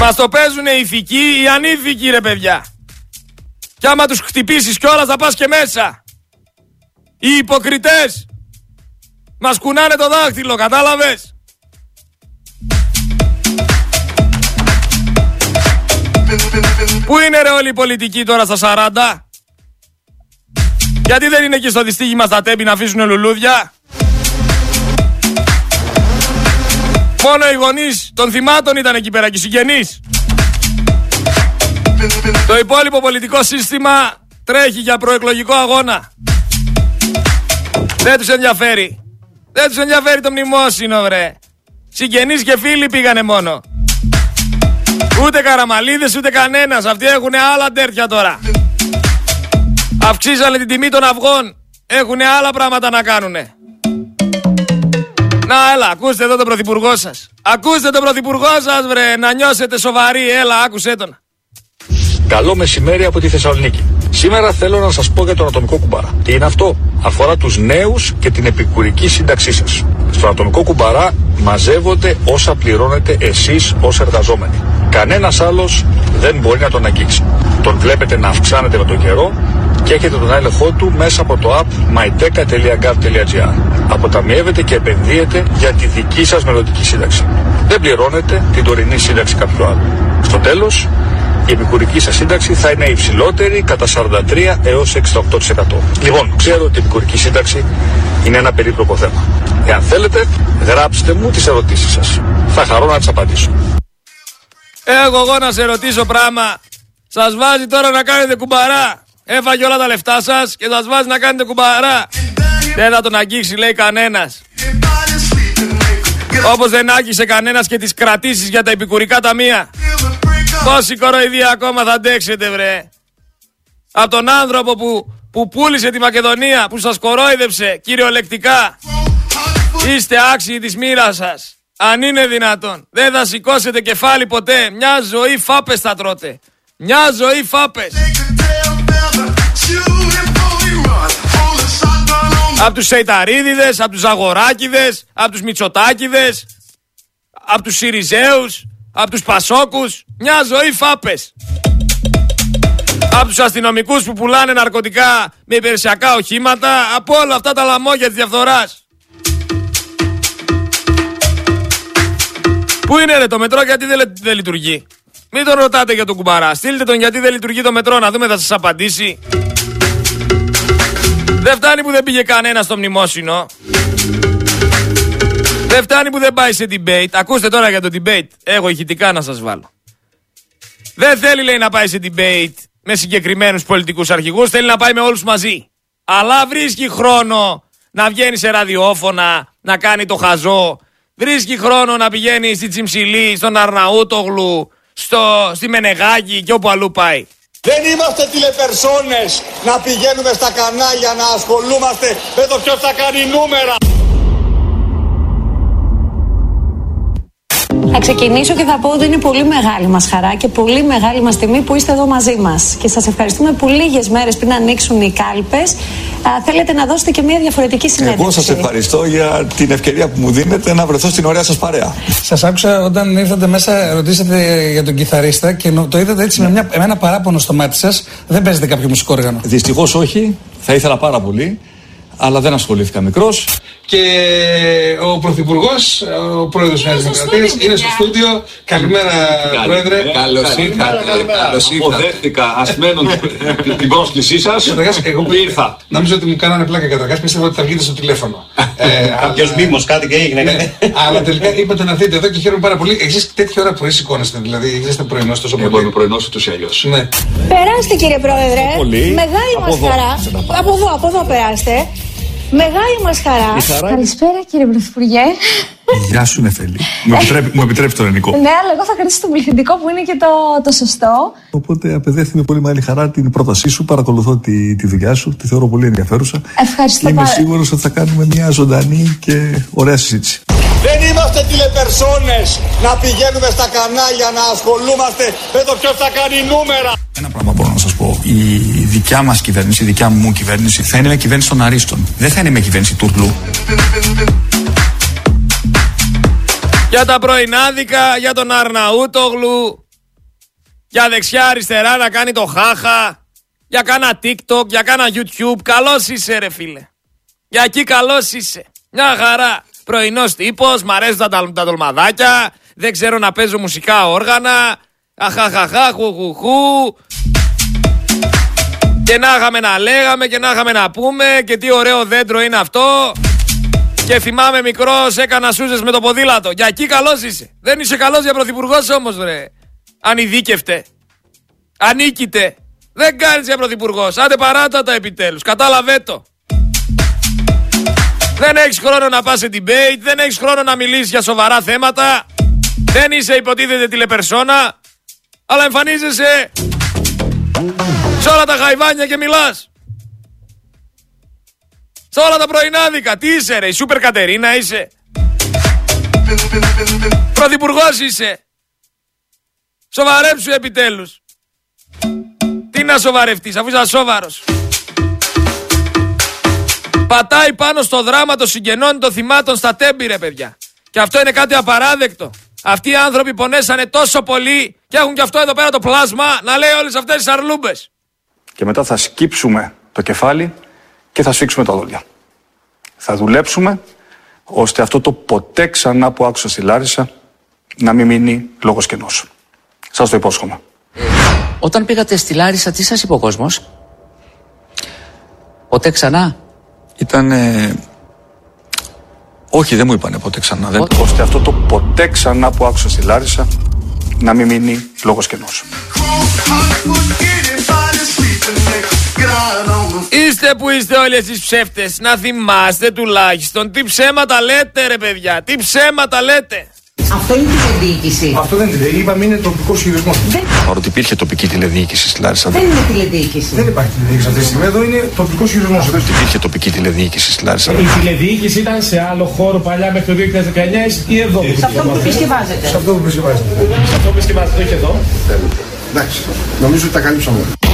Μας το παίζουνε ηθικοί ή ανήθικοι ρε παιδιά. Κι άμα τους χτυπήσεις κιόλας θα πας και μέσα. Οι υποκριτές. Μας κουνάνε το δάχτυλο, κατάλαβες; Πού είναι ρε όλοι οι πολιτικοί τώρα στα 40. Γιατί δεν είναι εκεί στο δυστύχημα στα τέμπη να αφήσουν λουλούδια; Μόνο οι γονείς των θυμάτων ήταν εκεί πέρα και οι συγγενείς. Το υπόλοιπο πολιτικό σύστημα τρέχει για προεκλογικό αγώνα. Δεν τους ενδιαφέρει. Δεν τους ενδιαφέρει το μνημόσυνο, βρε. Συγγενείς και φίλοι πήγανε μόνο. Ούτε καραμαλίδες ούτε κανένας. Αυτοί έχουν άλλα τέρτια τώρα. Αυξήσανε την τιμή των αυγών. Έχουν άλλα πράγματα να κάνουνε. Να, έλα, ακούστε εδώ τον πρωθυπουργό σας. Ακούστε τον πρωθυπουργό σας, βρε, να νιώσετε σοβαροί. Έλα, άκουσέ τον. Καλό μεσημέρι από τη Θεσσαλονίκη. Σήμερα θέλω να σας πω για τον ατομικό κουμπάρα. Τι είναι αυτό, αφορά τους νέους και την επικουρική σύνταξή σας. Στον ατομικό κουμπαρά μαζεύονται όσα πληρώνετε εσείς ως εργαζόμενοι. Κανένας άλλος δεν μπορεί να τον αγγίξει. Τον βλέπετε να αυξάνεται με τον καιρό και έχετε τον έλεγχό του μέσα από το app myteca.gov.gr. Αποταμιεύετε και επενδύετε για τη δική σας μελλοντική σύνταξη. Δεν πληρώνετε την τωρινή σύνταξη κάποιου άλλου. Στο τέλος, η επικουρική σας σύνταξη θα είναι υψηλότερη κατά 43 έως 68%. Λοιπόν, ξέρω ότι η επικουρική σύνταξη είναι ένα περίπλοκο θέμα. Εάν θέλετε, γράψτε μου τις ερωτήσεις σας. Θα χαρώ να τις απαντήσω. Έχω εγώ να σε ρωτήσω πράγμα. Σας βάζει τώρα να κάνετε κουμπαρά. Έφαγε όλα τα λεφτά σας και σας βάζει να κάνετε κουμπαρά. Δεν θα τον αγγίξει, λέει κανένας. Όπως δεν άγγισε κανένας και τις κρατήσεις για τα επικουρικά ταμεία. Πόση κοροϊδία ακόμα θα αντέξετε, βρε. Από τον άνθρωπο που, που πούλησε τη Μακεδονία, που σας κορόιδεψε κυριολεκτικά. Είστε άξιοι της μοίρας σας. Αν είναι δυνατόν. Δεν θα σηκώσετε κεφάλι ποτέ. Μια ζωή φάπες θα τρώτε. Μια ζωή φάπες. Από τους Σεϊταρίδιδες, από τους Αγοράκιδες, από τους Μητσοτάκιδες, από τους Σιριζέους, από τους Πασόκους. Μια ζωή φάπες. Από τους αστυνομικούς που πουλάνε ναρκωτικά με υπηρεσιακά οχήματα, από όλα αυτά τα λαμόγια της διαφθοράς. Πού είναι ρε το μετρό, γιατί δεν, δεν λειτουργεί; Μην τον ρωτάτε για τον κουμπαρά. Στείλτε τον γιατί δεν λειτουργεί το μετρό να δούμε θα σας απαντήσει. Δεν φτάνει που δεν πήγε κανένα στο μνημόσυνο. Δεν φτάνει που δεν πάει σε debate. Ακούστε τώρα για το debate. Έχω ηχητικά να σας βάλω. Δεν θέλει λέει να πάει σε debate με συγκεκριμένους πολιτικούς αρχηγούς. Θέλει να πάει με όλους μαζί. Αλλά βρίσκει χρόνο να βγαίνει σε ραδιόφωνα, να κάνει το χαζό. Βρίσκει χρόνο να πηγαίνει στη Τσιμψιλή, στον Αρναούτογλου, στο, στη Μενεγάκη και όπου αλλού πάει. Δεν είμαστε τηλεπερσόνες να πηγαίνουμε στα κανάλια να ασχολούμαστε με το ποιος θα κάνει νούμερα. Θα ξεκινήσω και θα πω ότι είναι πολύ μεγάλη μας χαρά και πολύ μεγάλη μας τιμή που είστε εδώ μαζί μας. Και σας ευχαριστούμε που λίγες μέρες πριν ανοίξουν οι κάλπες, θέλετε να δώσετε και μια διαφορετική συνέντευξη. Εγώ σας ευχαριστώ για την ευκαιρία που μου δίνετε να βρεθώ στην ωραία σας παρέα. Σας άκουσα όταν ήρθατε μέσα, ρωτήσατε για τον κιθαρίστα και το είδατε έτσι με, μια, με ένα παράπονο στο μάτι σας. Δεν παίζετε κάποιο μουσικό όργανο. Δυστυχώς όχι. Θα ήθελα πάρα πολύ αλλά δεν ασχολήθηκα μικρός. Και ο Πρωθυπουργός, ο πρόεδρος τη Νέας Δημοκρατίας, είναι στο στούντιο. Καλημέρα, Πρόεδρε. Καλώς ήρθατε. Καλώς Αποδέχτηκα ασμένον την πρόσκλησή σας. Εγώ που ήρθα. Νομίζω ότι μου κάνανε πλάκα καταρχάς. Πίστευα ότι θα βγείτε στο τηλέφωνο. Κάποιος μήμο, κάτι και έγινε. Ναι, αλλά τελικά είπατε να έρθετε εδώ και χαίρομαι πάρα πολύ. Εσείς τέτοια ώρα πρωί σηκώνεστε, δηλαδή είστε πρωινός τόσο πολύ. Εγώ είμαι πρωινός ούτως ή αλλιώς. Περάστε κύριε Πρόεδρε. Μεγάλη μας χαρά. Από εδώ, από εδώ περάστε. Μεγάλη μας χαρά. Καλησπέρα κύριε Πρωθυπουργέ. Γεια σου Νεφέλη. μου, επιτρέπει, μου επιτρέπει το ελληνικό. ναι, αλλά εγώ θα κρατήσω το πληθυντικό που είναι και το, το σωστό. Οπότε απεδέχθη με πολύ μεγάλη χαρά την πρότασή σου. Παρακολουθώ τη, τη δουλειά σου. Τη θεωρώ πολύ ενδιαφέρουσα. Ευχαριστώ Είμαι πάρα... σίγουρος ότι θα κάνουμε μια ζωντανή και ωραία συζήτηση. Δεν είμαστε τηλεπερσόνες να πηγαίνουμε στα κανάλια να ασχολούμαστε με το ποιος θα κάνει νούμερα. Ένα πράγμα μπορώ να σας πω. Η δικιά μας κυβέρνηση, η δικιά μου κυβέρνηση θα είναι με κυβέρνηση των Αρίστων. Δεν θα είναι με κυβέρνηση τουρλού. Για τα πρωινάδικα, για τον Αρναούτογλου, για δεξιά αριστερά να κάνει το χάχα, για κάνα TikTok, για κάνα YouTube. Καλός είσαι ρε φίλε. Για εκεί καλός είσαι. Μια χαρά. Πρωινός τύπος, μ' αρέσουν τα, τα τολμαδάκια, δεν ξέρω να παίζω μουσικά όργανα. Αχαχαχά, χουχουχού. Και να είχαμε να λέγαμε και να είχαμε να πούμε και τι ωραίο δέντρο είναι αυτό. Και θυμάμαι μικρός έκανα σούζες με το ποδήλατο. Για εκεί καλός είσαι. Δεν είσαι καλός για πρωθυπουργός όμως, ρε. Ανειδίκευτε. Ανίκητε. Δεν κάνεις για πρωθυπουργός. Άντε παράτα τα επιτέλους. Κατάλαβε το. Δεν έχεις χρόνο να πας σε debate, δεν έχεις χρόνο να μιλήσεις για σοβαρά θέματα. Δεν είσαι υποτίθεται τηλεπερσόνα, αλλά εμφανίζεσαι σε όλα τα χαϊβάνια και μιλάς. Σε όλα τα πρωινάδικα. Τι είσαι, ρε, η Σούπερ Κατερίνα είσαι. Πρωθυπουργός είσαι. Σοβαρέψου επιτέλους. Τι να σοβαρευτείς αφού είσαι ασόβαρος. Πατάει πάνω στο δράμα των συγγενών των θυμάτων στα τέμπη ρε παιδιά. Και αυτό είναι κάτι απαράδεκτο. Αυτοί οι άνθρωποι πονέσανε τόσο πολύ και έχουν και αυτό εδώ πέρα το πλάσμα να λέει όλες αυτές τις αρλούμπες. Και μετά θα σκύψουμε το κεφάλι και θα σφίξουμε τα δόντια. Θα δουλέψουμε ώστε αυτό το ποτέ ξανά που άκουσα στη Λάρισα να μην μείνει λόγος κενός. Σας το υπόσχομαι. Όταν πήγατε στη Λάρισα, τι σας είπε ο κόσμος; Ποτέ ξανά; Ήταν. Όχι, δεν μου είπανε ποτέ ξανά. Δεν... Ώστε αυτό το ποτέ ξανά που άκουσα στη Λάρισα να μην μείνει λόγος κενός. Είστε που είστε όλοι εσείς ψεύτες Να θυμάστε τουλάχιστον Τι ψέματα λέτε ρε παιδιά Τι ψέματα λέτε Αυτό είναι τηλεδιοίκηση. Αυτό δεν είναι τηλεδιοίκηση. Είπαμε είναι τοπικό χειρισμό. Παρότι υπήρχε τοπική τηλεδιοίκηση στη Λάρισα. Δεν είναι τηλεδιοίκηση. Δεν υπάρχει τηλεδιοίκηση αυτή τη στιγμή. Εδώ είναι τοπικό χειρισμό. Υπήρχε τοπική τηλεδιοίκηση στη Λάρισα. Η τηλεδιοίκηση ήταν σε άλλο χώρο παλιά μέχρι το 2019 ή εδώ. Σε αυτό που επισκευάζεται. Σε αυτό που επισκευάζεται. Σε αυτό που επισκευάζεται, όχι εδώ. Εντάξει. Νομίζω ότι τα καλύψαμε όλα.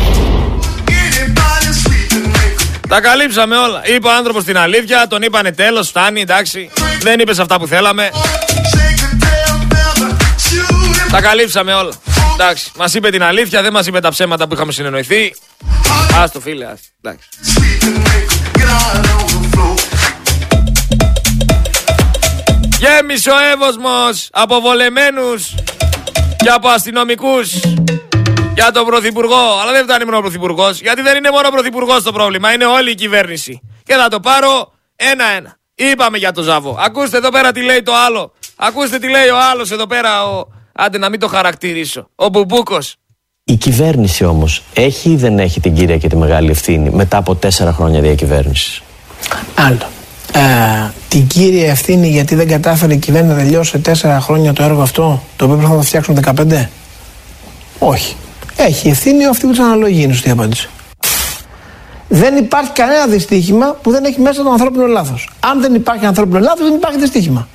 Τα καλύψαμε όλα. Είπε ο άνθρωπος την αλήθεια, τον είπανε τέλος, φτάνει, εντάξει. Δεν είπες αυτά που θέλαμε. Τα καλύψαμε όλα. Εντάξει. Μας είπε την αλήθεια, δεν μας είπε τα ψέματα που είχαμε συνεννοηθεί. Άστο φίλε, άστο. Εντάξει. Γέμισε ο Εύωσμος από βολεμένους και από αστυνομικούς για τον Πρωθυπουργό. Αλλά δεν φτάνει μόνο ο Πρωθυπουργός, γιατί δεν είναι μόνο ο Πρωθυπουργός το πρόβλημα, είναι όλη η κυβέρνηση. Και θα το πάρω ένα-ένα. Είπαμε για το Ζάβο. Ακούστε εδώ πέρα τι λέει το άλλο. Ακούστε τι λέει ο άλλος εδώ πέρα. Ο... Άντε να μην το χαρακτηρίσω. Ο Μπουμπούκος. Η κυβέρνηση όμως έχει ή δεν έχει την κύρια και τη μεγάλη ευθύνη μετά από τέσσερα χρόνια διακυβέρνησης; Άλλο. Ε, την κύρια ευθύνη γιατί δεν κατάφερε η κυβέρνηση να τελειώσει σε τέσσερα χρόνια το έργο αυτό, το οποίο πρέπει να το φτιάξουν 15. Όχι. Έχει ευθύνη αυτή που τη αναλογεί, είναι σωστή απάντηση. Δεν υπάρχει κανένα δυστύχημα που δεν έχει μέσα το ανθρώπινο λάθος. Αν δεν υπάρχει ανθρώπινο λάθος, δεν υπάρχει δυστύχημα.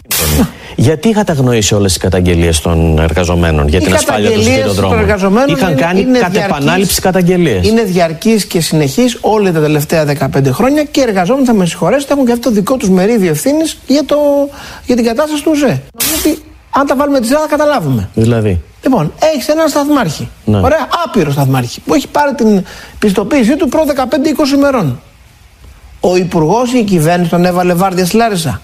Γιατί είχατε αγνοήσει όλες τις καταγγελίες των εργαζομένων για την ασφάλεια των σιδηροδρόμων. Είχαν είναι, κάνει είναι κατ' επανάληψη καταγγελίες; Είναι διαρκή και συνεχή όλα τα τελευταία 15 χρόνια και οι εργαζόμενοι, θα με συγχωρέσετε, έχουν και αυτό το δικό τους μερίδιο ευθύνης για, για την κατάσταση του ΟΣΕ. Ότι αν τα βάλουμε τη σειρά θα καταλάβουμε. Δηλαδή. Λοιπόν, έχεις έναν σταθμάρχη. Ναι. Ωραία, άπειρο σταθμάρχη. Που έχει πάρει την πιστοποίησή του προ 15-20 ημερών. Ο υπουργός ή η κυβέρνηση τον έβαλε βάρδια στη Λάρισα.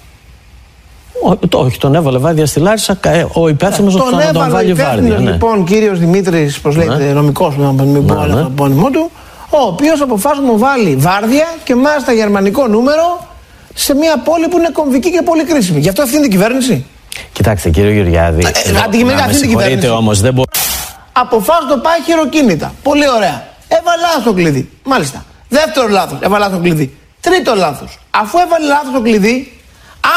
Ο, το, όχι, τον έβαλε βάρδια στη Λάρισα. ε, Ο υπεύθυνος τον τον, τον βάλει έβαλε βάρδια. Ναι. λοιπόν κύριος Δημήτρης, πώς λέγεται, Ναι. νομικός, να μην πω Ναι, άλλο ναι. το επώνυμό του, ο οποίος αποφάσισε να μου βάλει βάρδια και μάλιστα γερμανικό νούμερο σε μια πόλη που είναι κομβική και πολύ κρίσιμη. Γι' αυτό ευθύνεται η κυβέρνηση. Κοιτάξτε, κύριε Γεωργιάδη. Ε, εδώ- αντικειμενικά να με αυτή είναι η συγχωρείτε κυβέρνηση. όμως, δεν μπορεί. Αποφάσισε το πάει χειροκίνητα. Πολύ ωραία. Έβαλε λάθος το κλειδί. Μάλιστα. Δεύτερο λάθος. Έβαλε λάθος το κλειδί. Τρίτο λάθος. Αφού έβαλε λάθος το κλειδί,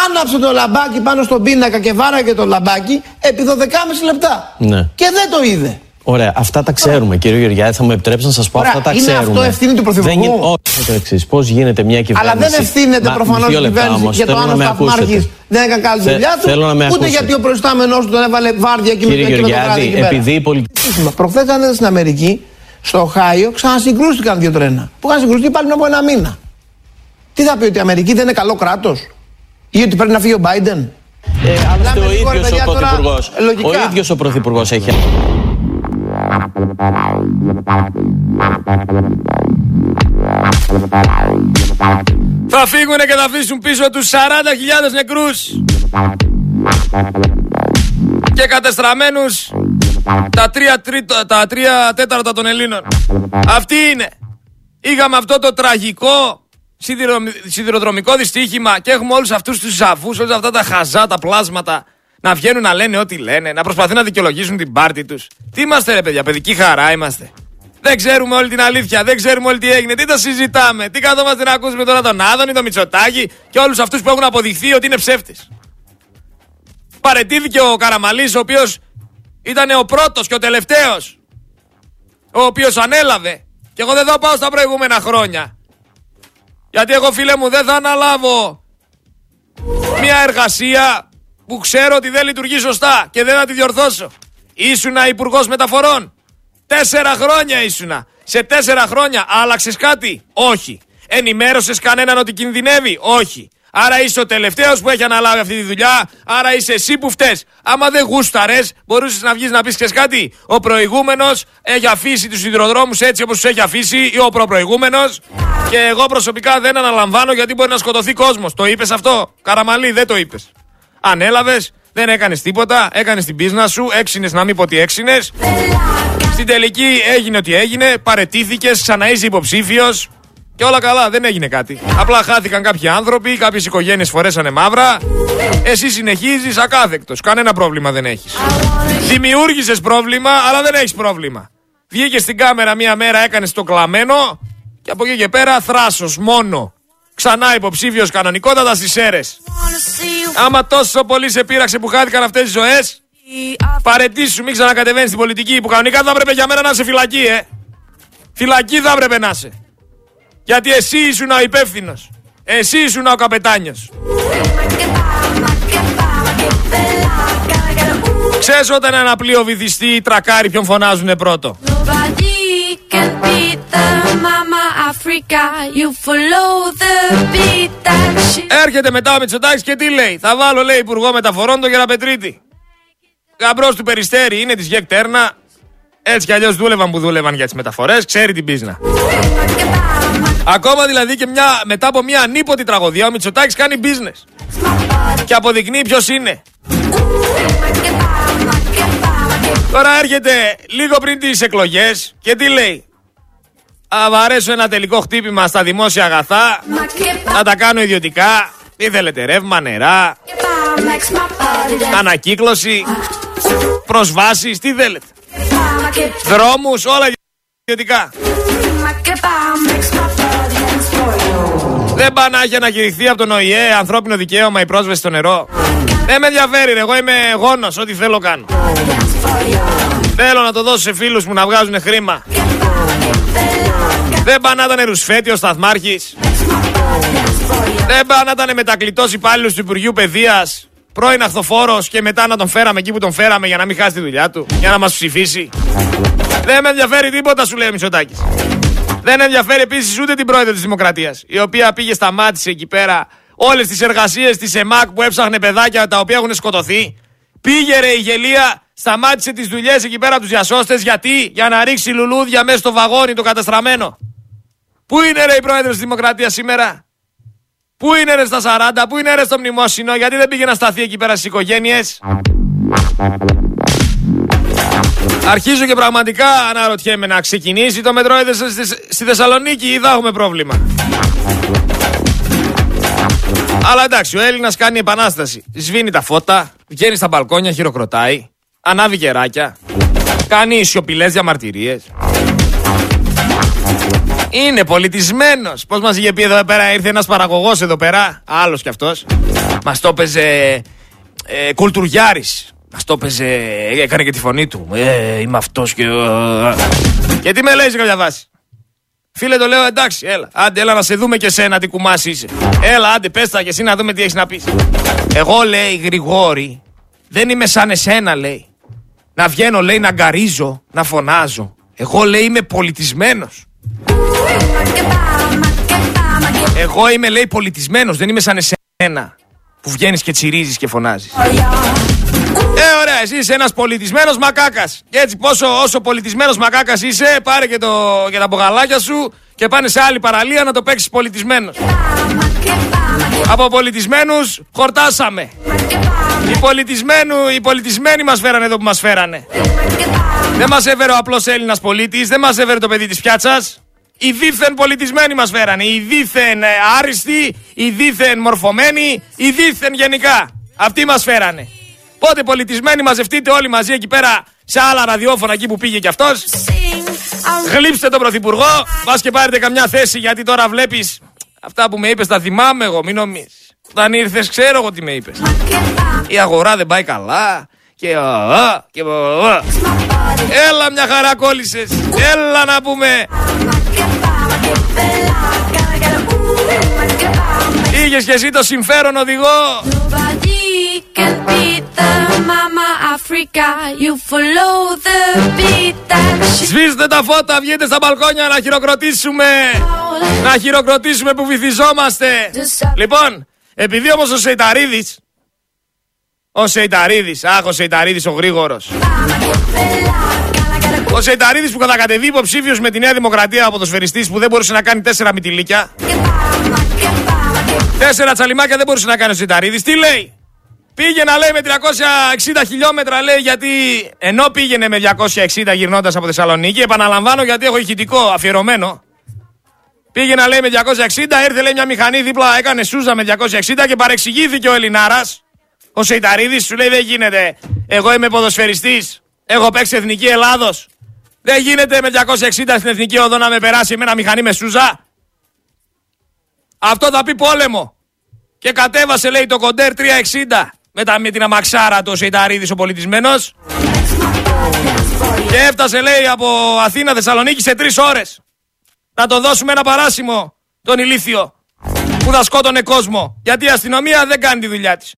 άναψε το λαμπάκι πάνω στον πίνακα και βάραγε το λαμπάκι επί 12,5 λεπτά. Ναι. Και δεν το είδε. Ωραία, αυτά τα ξέρουμε, κύριε Γεωργιάδη. Θα μου επιτρέψετε να σας πω Ωραία, αυτά τα είναι ξέρουμε. αυτό ευθύνη του Πρωθυπουργού; Δεν γίνει- Όχι, το εξής. Πώς γίνεται μια κυβέρνηση. Αλλά δεν ευθύνεται Μα, προφανώς η δύο λεπτά κυβέρνηση όμως, για το θέλω αν να ο με Σταθμάρχης ακούσετε. δεν έκανε καλή Θε- δουλειά του. θέλω να με ούτε ακούσετε. γιατί ο προϊστάμενός του τον έβαλε βάρδια και Κύριε με το βράδυ Γεωργιάδη, εκεί πέρα. επειδή η πολιτική. Προχθές ήταν στην Αμερική, στο Οχάιο, ξανασυγκρούστηκαν δύο τρένα. Που είχαν συγκρουστεί πάλι πριν από ένα μήνα. Τι θα πει ότι η Αμερική δεν είναι καλό κράτος, ή ότι πρέπει να φύγει ο Biden; Ε, άλλωστε ο λίγο, ρε ίδιος παιδιά, ο τώρα, Πρωθυπουργός. λογικά. Ο ίδιος ο Πρωθυπουργός έχει. Θα φύγουν και θα αφήσουν πίσω τους 40.000 νεκρούς και κατεστραμμένους τα τρία, τρίτο, τα τρία τέταρτα των Ελλήνων. Αυτή είναι. Είχαμε αυτό το τραγικό σιδηρο- σιδηροδρομικό δυστύχημα και έχουμε όλους αυτούς τους ζαβούς, όλα αυτά τα χαζά, τα πλάσματα να βγαίνουν να λένε ό,τι λένε, να προσπαθούν να δικαιολογήσουν την πάρτη τους. Τι είμαστε ρε παιδιά, παιδική χαρά είμαστε. Δεν ξέρουμε όλη την αλήθεια, δεν ξέρουμε όλη τι έγινε. Τι τα συζητάμε, τι καθόμαστε να ακούσουμε τώρα τον Άδωνη, τον Μητσοτάκη και όλους αυτούς που έχουν αποδειχθεί ότι είναι ψεύτη. Παρετήθηκε ο Καραμαλής ο οποίος ήταν ο πρώτος και ο τελευταίος. Ο οποίος ανέλαβε. Και εγώ δεν θα πάω στα προηγούμενα χρόνια. Γιατί εγώ φίλε μου δεν θα αναλάβω μια εργασία που ξέρω ότι δεν λειτουργεί σωστά και δεν θα τη διορθώσω. Ήσουνα υπουργός μεταφορών. Τέσσερα χρόνια ήσουνα. Σε τέσσερα χρόνια άλλαξες κάτι; Όχι. Ενημέρωσες κανέναν ότι κινδυνεύει; Όχι. Άρα είσαι ο τελευταίος που έχει αναλάβει αυτή τη δουλειά. Άρα είσαι εσύ που φταίει. Άμα δεν γούσταρες, μπορούσες να βγεις να πεις και κάτι; Ο προηγούμενος έχει αφήσει τους σιδηροδρόμους έτσι όπως τους έχει αφήσει ή ο προπροηγούμενος. Και εγώ προσωπικά δεν αναλαμβάνω γιατί μπορεί να σκοτωθεί κόσμος. Το είπες αυτό; Καραμαλή, δεν το είπες. Ανέλαβε, δεν έκανες τίποτα, έκανες την πίσνα σου, έξινες να μην πω ότι έξινες. Στην τελική έγινε ό,τι έγινε, παρετήθηκες, ξανά είσαι υποψήφιος. Και όλα καλά, δεν έγινε κάτι. Απλά χάθηκαν κάποιοι άνθρωποι, κάποιες οικογένειες φορέσανε μαύρα. Εσύ συνεχίζεις ακάθεκτος. Κανένα πρόβλημα δεν έχεις. Δημιούργησες πρόβλημα, αλλά δεν έχεις πρόβλημα. Βγήκες στην κάμερα μία μέρα, έκανες το κλαμμένο και από εκεί και πέρα θράσος μόνο. Ξανά υποψήφιος κανονικότατα στις αίρες. Άμα τόσο πολύ σε πείραξε που χάθηκαν αυτές τις ζωές, παρετήσου, μην ξανακατεβαίνεις στην πολιτική που κανονικά θα έπρεπε για μένα να είσαι φυλακή, ε. Φυλακή θα έπρεπε να είσαι. Γιατί εσύ ήσουν ο υπεύθυνος. Εσύ ήσουν ο καπετάνιος. Ξέρεις όταν ένα πλοίο βυθιστεί τρακάρει ποιον φωνάζουνε πρώτο; Nobody can beat the mama Africa. You follow the beat that she. Έρχεται μετά ο Μητσοτάκης και τι λέει; Θα βάλω λέει υπουργό μεταφορών τον Γεραπετρίτη. Γαμπρός του Περιστέρη είναι της ΓΕΚ Τέρνα. Έτσι κι αλλιώς δούλευαν που δούλευαν για τις μεταφορές. Ξέρει την πίσνα. Ακόμα δηλαδή και μια, μετά από μια ανίποτη τραγωδία ο Μητσοτάκης κάνει business. Και αποδεικνύει ποιος είναι. Τώρα έρχεται λίγο πριν τις εκλογές και τι λέει. Θα βαρέσω ένα τελικό χτύπημα στα δημόσια αγαθά. Θα τα κάνω ιδιωτικά. Τι θέλετε, ρεύμα, νερά, ανακύκλωση, προσβάσεις, τι θέλετε. Δρόμους, όλα ιδιωτικά. Δεν πάει να έχει ανακηρυχθεί από τον ΟΗΕ ανθρώπινο δικαίωμα η πρόσβαση στο νερό. Δεν με ενδιαφέρει, ρε. εγώ είμαι γόνος, ό,τι θέλω κάνω. Θέλω να το δώσω σε φίλους μου να βγάζουν χρήμα. Δεν πάει να ήταν ρουσφέτη ο σταθμάρχης. Δεν πάει να ήταν μετακλητός υπάλληλος του Υπουργείου Παιδείας. Πρώην αχθοφόρος και μετά να τον φέραμε εκεί που τον φέραμε για να μην χάσει τη δουλειά του. Για να μας ψηφίσει. Δεν με ενδιαφέρει τίποτα, σου λέει ο Μητσοτάκης. Δεν ενδιαφέρει επίσης ούτε την πρόεδρο της Δημοκρατίας, η οποία πήγε, σταμάτησε εκεί πέρα όλες τις εργασίες της ΕΜΑΚ που έψαχνε παιδάκια τα οποία έχουν σκοτωθεί. Πήγε ρε η γελία, σταμάτησε τις δουλειές εκεί πέρα τους διασώστες. Γιατί; Για να ρίξει λουλούδια μέσα στο βαγόνι το καταστραμμένο. Πού είναι ρε η πρόεδρος της Δημοκρατίας σήμερα; Πού είναι ρε στα 40, πού είναι ρε στο μνημόσυνο, γιατί δεν πήγε να σταθεί εκεί πέρα στις οικογένειες; Αρχίζω και πραγματικά αναρωτιέμαι να ξεκινήσει το μετρό στη Θεσσαλονίκη ή θα έχουμε πρόβλημα. Αλλά εντάξει, ο Έλληνας κάνει επανάσταση. Σβήνει τα φώτα, βγαίνει στα μπαλκόνια, χειροκροτάει, ανάβει γεράκια, κάνει σιωπηλές διαμαρτυρίες. Είναι πολιτισμένος. Πώς μας είχε πει εδώ πέρα, ήρθε ένας παραγωγός εδώ πέρα, άλλος κι αυτός. Μας το έπαιζε ε, κουλτουριάρης. Μας το έπαιζε, έκανε και τη φωνή του. Ε, είμαι αυτός και. Και τι με λέει σε κάποια βάση; Φίλε, το λέω εντάξει, έλα. Άντε, έλα να σε δούμε και σένα τι κουμάσι είσαι. Έλα, άντε, πες τα και εσύ να δούμε τι έχεις να πεις. Εγώ, λέει, Γρηγόρη, δεν είμαι σαν εσένα, λέει. Να βγαίνω, λέει, να γκαρίζω, να φωνάζω. Εγώ, λέει, είμαι πολιτισμένος. Εγώ είμαι, λέει, πολιτισμένος, δεν είμαι σαν εσένα που βγαίνεις και τσιρίζεις και φωνάζεις. Ε, ωραία, εσύ είσαι ένας πολιτισμένος μακάκας. Και έτσι, πόσο, όσο πολιτισμένος μακάκας είσαι, πάρε και, το, και τα μπογαλάκια σου και πάνε σε άλλη παραλία να το παίξεις πολιτισμένος. Από πολιτισμένους χορτάσαμε. Οι, οι πολιτισμένοι μας φέρανε εδώ που μας φέρανε. Δεν μας έφερε ο απλός Έλληνας πολίτης, δεν μας έφερε το παιδί της πιάτσας. Οι δίθεν πολιτισμένοι μας φέρανε. Οι δίθεν ε, άριστοι, οι δίθεν μορφωμένοι, οι δίθεν γενικά. Αυτοί μας φέρανε. Πότε πολιτισμένοι μαζευτείτε όλοι μαζί εκεί πέρα σε άλλα ραδιόφωνα εκεί που πήγε κι αυτός; Γλύψτε τον Πρωθυπουργό. Πα και πάρετε καμιά θέση γιατί τώρα βλέπεις αυτά που με είπες. Τα θυμάμαι εγώ, μην νομίζεις. Όταν ήρθες, ξέρω εγώ τι με είπες. Η αγορά δεν πάει καλά. Και, και Έλα μια χαρά κόλλησες Έλα να πούμε Είχες και εσύ το συμφέρον οδηγό Σβήστε τα φώτα, βγείτε στα μπαλκόνια να χειροκροτήσουμε Να χειροκροτήσουμε που βυθιζόμαστε Λοιπόν, επειδή όμως ο Σεϊταρίδης Ο Σεϊταρίδης, αχ ο Σεϊταρίδης ο γρήγορος ο Σεϊταρίδης που κατακατεβεί υποψήφιος με τη Νέα Δημοκρατία από το σφαιριστή που δεν μπορούσε να κάνει τέσσερα μυτιλίκια. Τέσσερα τσαλιμάκια δεν μπορούσε να κάνει ο Σεϊταρίδης. Τι λέει, Πήγαινα λέει με 360 χιλιόμετρα λέει γιατί ενώ πήγαινε με 260 γυρνώντας από Θεσσαλονίκη επαναλαμβάνω γιατί έχω ηχητικό αφιερωμένο. Πήγαινα λέει με 260 ήρθε λέει μια μηχανή δίπλα έκανε σούζα με 260 και παρεξηγήθηκε ο Ελληνάρας ο Σεϊταρίδης σου λέει δεν γίνεται. Εγώ είμαι ποδοσφαιριστής. Έχω παίξει Εθνική Ελλάδος. Δεν γίνεται με 260 στην Εθνική Οδό να με περάσει με ένα μηχανή με σούζα αυτό θα πει πόλεμο. Και κατέβασε λέει το κοντέρ 360 μετά με την αμαξάρα του ο Σεϊταρίδης ο πολιτισμένος. Και έφτασε λέει από Αθήνα Θεσσαλονίκη σε τρεις ώρες. Να το δώσουμε ένα παράσημο τον ηλίθιο που θα σκότωνε κόσμο. Γιατί η αστυνομία δεν κάνει τη δουλειά της.